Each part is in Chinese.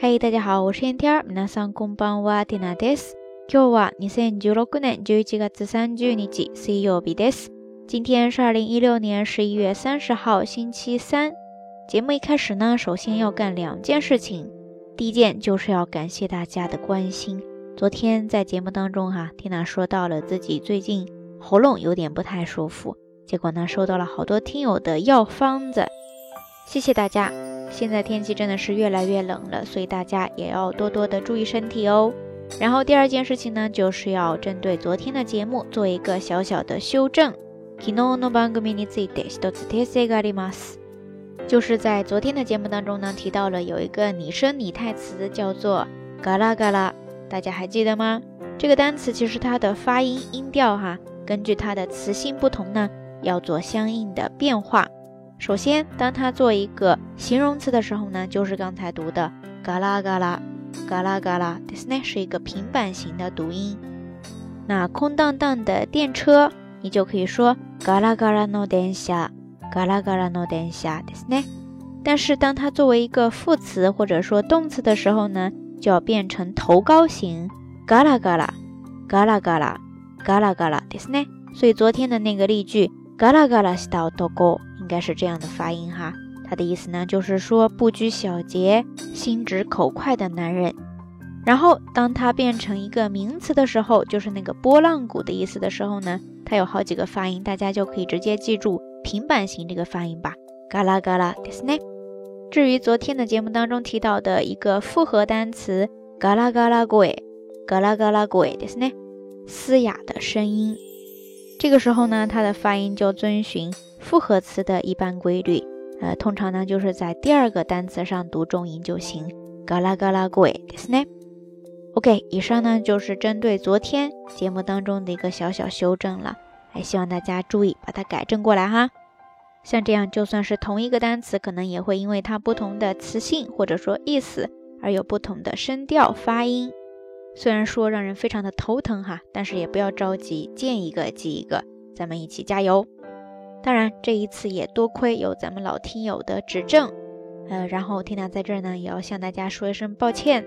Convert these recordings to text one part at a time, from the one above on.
嗨，大家好，我是天天。皆さんこんばんは、ティナです。今日は二千十六年十一月三十日、水曜日です。今天是二零一六年十一月三十号，星期三。节目一开始呢，首先要干两件事情。第一件就是要感谢大家的关心。昨天在节目当中哈，缇娜说到了自己最近喉咙有点不太舒服，结果呢，收到了好多听友的药方子，谢谢大家。 现在天气真的是越来越冷了，所以大家也要多多的注意身体哦。然后第二件事情呢，就是要针对昨天的节目做一个小小的修正。就是在昨天的节目当中呢，提到了有一个拟声拟态词叫做嘎啦嘎啦，大家还记得吗？这个单词其实它的发音音调哈，根据它的词性不同呢，要做相应的变化。首先，当它做一个形容词的时候呢，就是刚才读的嘎啦嘎啦，嘎啦嘎啦，这呢是一个平板型的读音。那空荡荡的电车，你就可以说嘎啦嘎啦の電車，嘎啦嘎啦の電車，这呢。但是当它作为一个副词或者说动词的时候呢，就要变成头高型，嘎啦嘎啦，嘎啦嘎啦，嘎啦嘎啦，这呢。所以昨天的那个例句，嘎啦嘎啦した男。应 该是这样的发音哈，它的意思呢就是说不拘小节、心直口快的男人。然后当它变成一个名词的时候，就是那个波浪鼓的意思的时候呢，它有好几个发音，大家就可以直接记住平板型这个发音吧，嘎啦嘎啦ですね。至于昨天的节目当中提到的一个复合单词，嘎啦嘎啦声，嘎啦嘎啦声ですね，嘶哑的声音。这个时候呢，它的发音就遵循。 复合词的一般规律，呃，通常呢就是在第二个单词上读重音就行。嘎啦嘎啦贵ですね。OK，以上呢就是针对昨天节目当中的一个小小修正了，还希望大家注意把它改正过来哈。像这样，就算是同一个单词，可能也会因为它不同的词性或者说意思而有不同的声调发音。虽然说让人非常的头疼哈，但是也不要着急，见一个记一个，咱们一起加油。 当然，这一次也多亏有咱们老听友的指正，呃，然后缇娜在这儿呢，也要向大家说一声抱歉。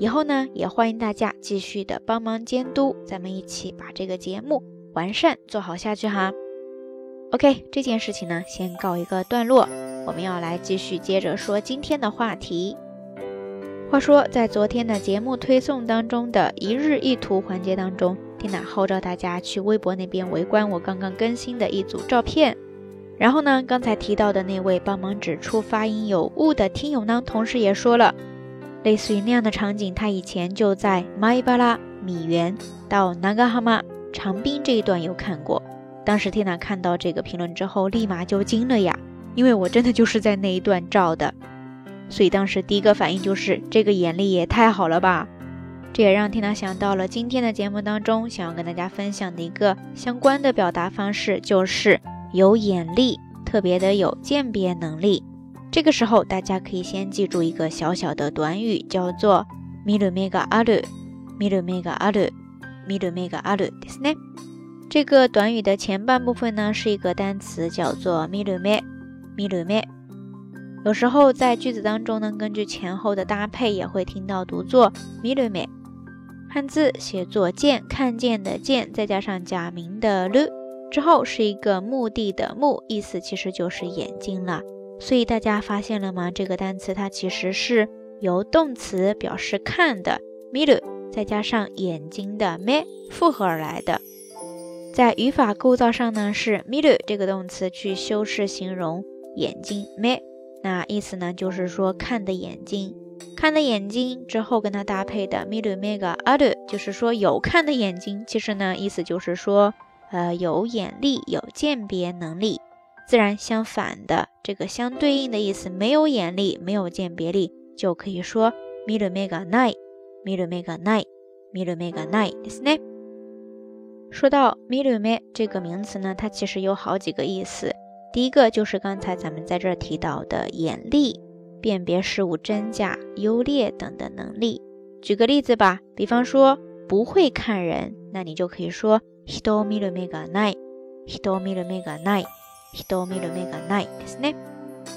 以后呢，也欢迎大家继续的帮忙监督，咱们一起把这个节目完善做好下去哈。OK，这件事情呢，先告一个段落，我们要来继续接着说今天的话题。话说，在昨天的节目推送当中的一日一图环节当中。缇娜号召大家去微博那边围观我刚刚更新的一组照片。然后呢，刚才提到的那位帮忙指出发音有误的听友呢，同时也说了，类似于那样的场景，他以前就在麦巴拉米原到南嘎哈马长滨这一段有看过。当时缇娜看到这个评论之后，立马就惊了呀，因为我真的就是在那一段照的，所以当时第一个反应就是这个眼力也太好了吧。这也让缇娜想到了今天的节目当中想要跟大家分享的一个相关的表达方式，就是有眼力，特别的有鉴别能力。这个时候，大家可以先记住一个小小的短语，叫做“ミルメガアル”，ミルメガアル，ミルメガアルですね。这个短语的前半部分呢是一个单词，叫做ミルメ，ミルメ。有时候在句子当中呢，根据前后的搭配，也会听到读作ミルメ。 汉字写作“见”，看见的“见”，再加上假名的“了”，之后是一个目的的“目”，意思其实就是眼睛了。所以大家发现了吗？这个单词它其实是由动词表示看的 “miru”，再加上眼睛的 “me” 复合而来的。在语法构造上呢，是 “miru” 这个动词去修饰形容眼睛 “me”，那意思呢就是说看的眼睛。看的眼睛之后跟它搭配的 miru mega adu，就是说有看的眼睛，其实呢意思就是说，呃有眼力，有鉴别能力。自然相反的这个相对应的意思，没有眼力，没有鉴别力，就可以说 miru mega nai，miru mega nai，miru mega nai ですね。说到 miru me 这个名词呢，它其实有好几个意思。第一个就是刚才咱们在这儿提到的眼力。 辨别事物真假、优劣等的能力。举个例子吧，比方说不会看人，那你就可以说 hito miru mega nai，hito miru mega nai，hito miru mega nai，ですね。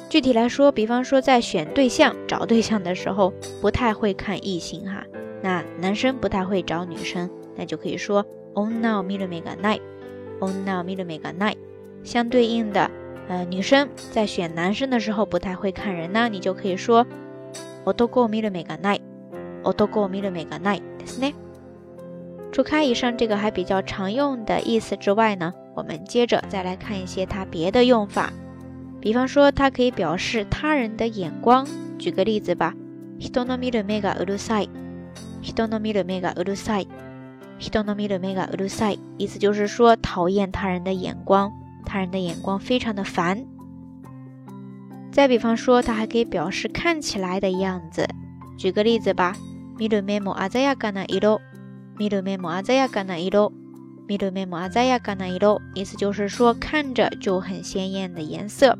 具体来说，比方说在选对象、找对象的时候，不太会看异性哈。那男生不太会找女生，那就可以说 onna miru mega nai，onna miru mega nai。相对应的， 呃，女生在选男生的时候不太会看人呢，你就可以说 otoko miru mega nai，otoko miru mega nai，ですね。除开以上这个还比较常用的意思之外呢，我们接着再来看一些它别的用法。比方说，它可以表示他人的眼光。举个例子吧，人の見る目がうるさい。人の見る目がうるさい。人の見る目がうるさい。意思就是说讨厌他人的眼光， 他人的眼光非常的烦。再比方说，它还可以表示看起来的样子。举个例子吧，見る目も鮮やかな色。見る目も鮮やかな色。見る目も鮮やかな色。意思就是说看着就很鲜艳的颜色。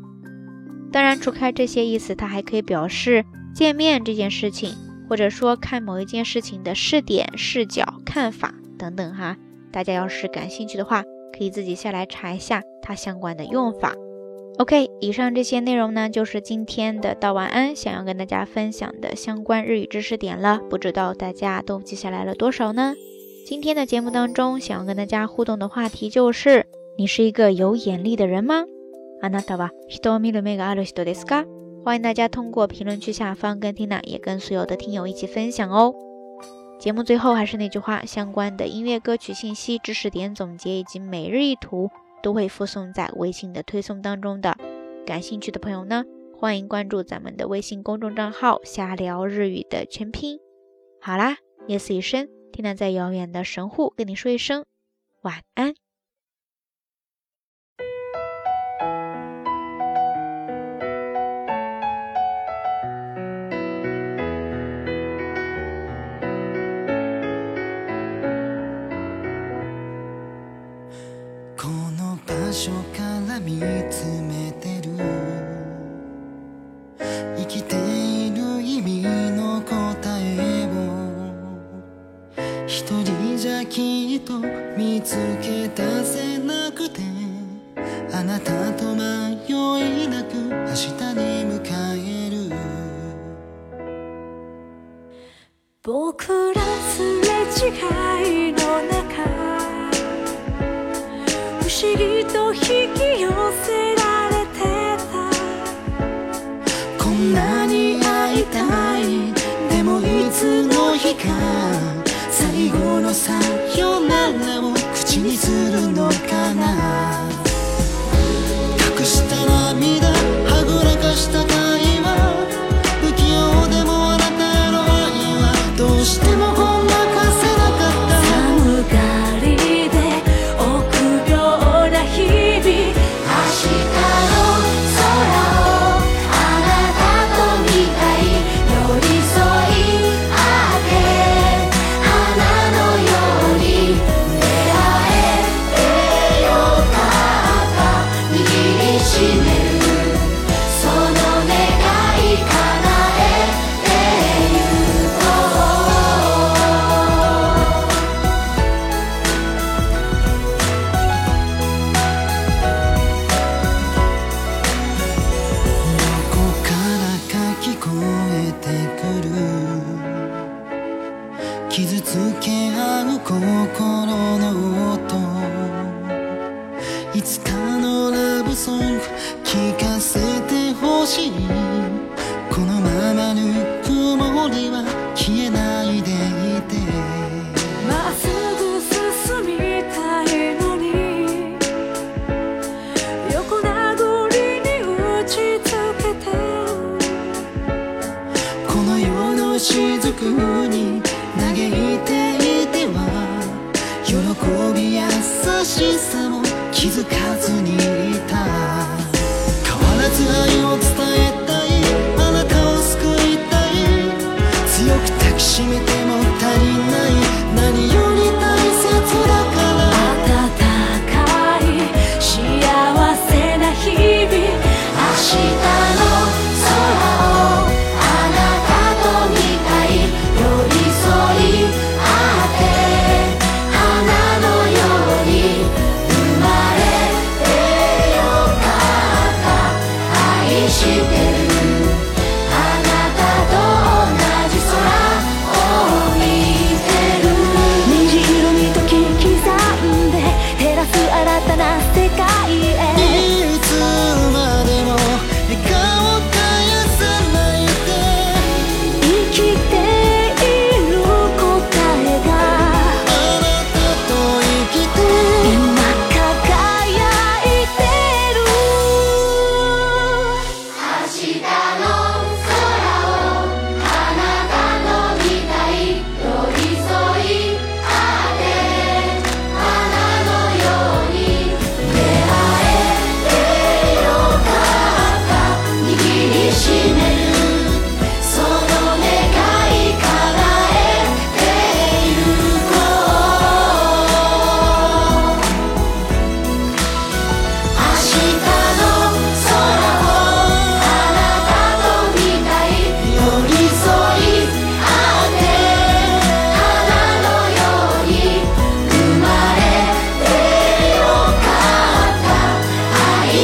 当然，除开这些意思，它还可以表示见面这件事情，或者说看某一件事情的视点、视角、看法等等哈。大家要是感兴趣的话， 可以自己下来查一下它相关的用法。OK，以上这些内容呢，就是今天的道晚安想要跟大家分享的相关日语知识点了。不知道大家都记下来了多少呢？今天的节目当中，想要跟大家互动的话题就是：你是一个有眼力的人吗？あなたは人を見る目がある人ですか？欢迎大家通过评论区下方跟 Tina 也跟所有的听友一起分享哦。 节目最后还是那句话，相关的音乐歌曲信息、知识点总结以及每日一图都会附送在微信的推送当中的。感兴趣的朋友呢，欢迎关注咱们的微信公众账号“瞎聊日语”的全拼。好啦，夜色已深听到在遥远的神户跟你说一声晚安。見つめにするのさも気づかずに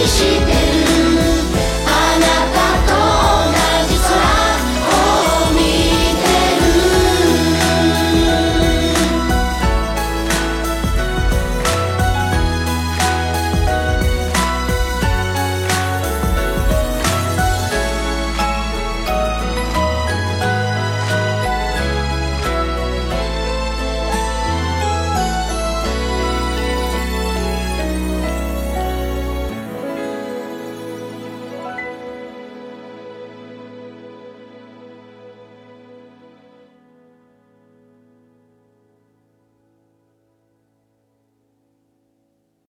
she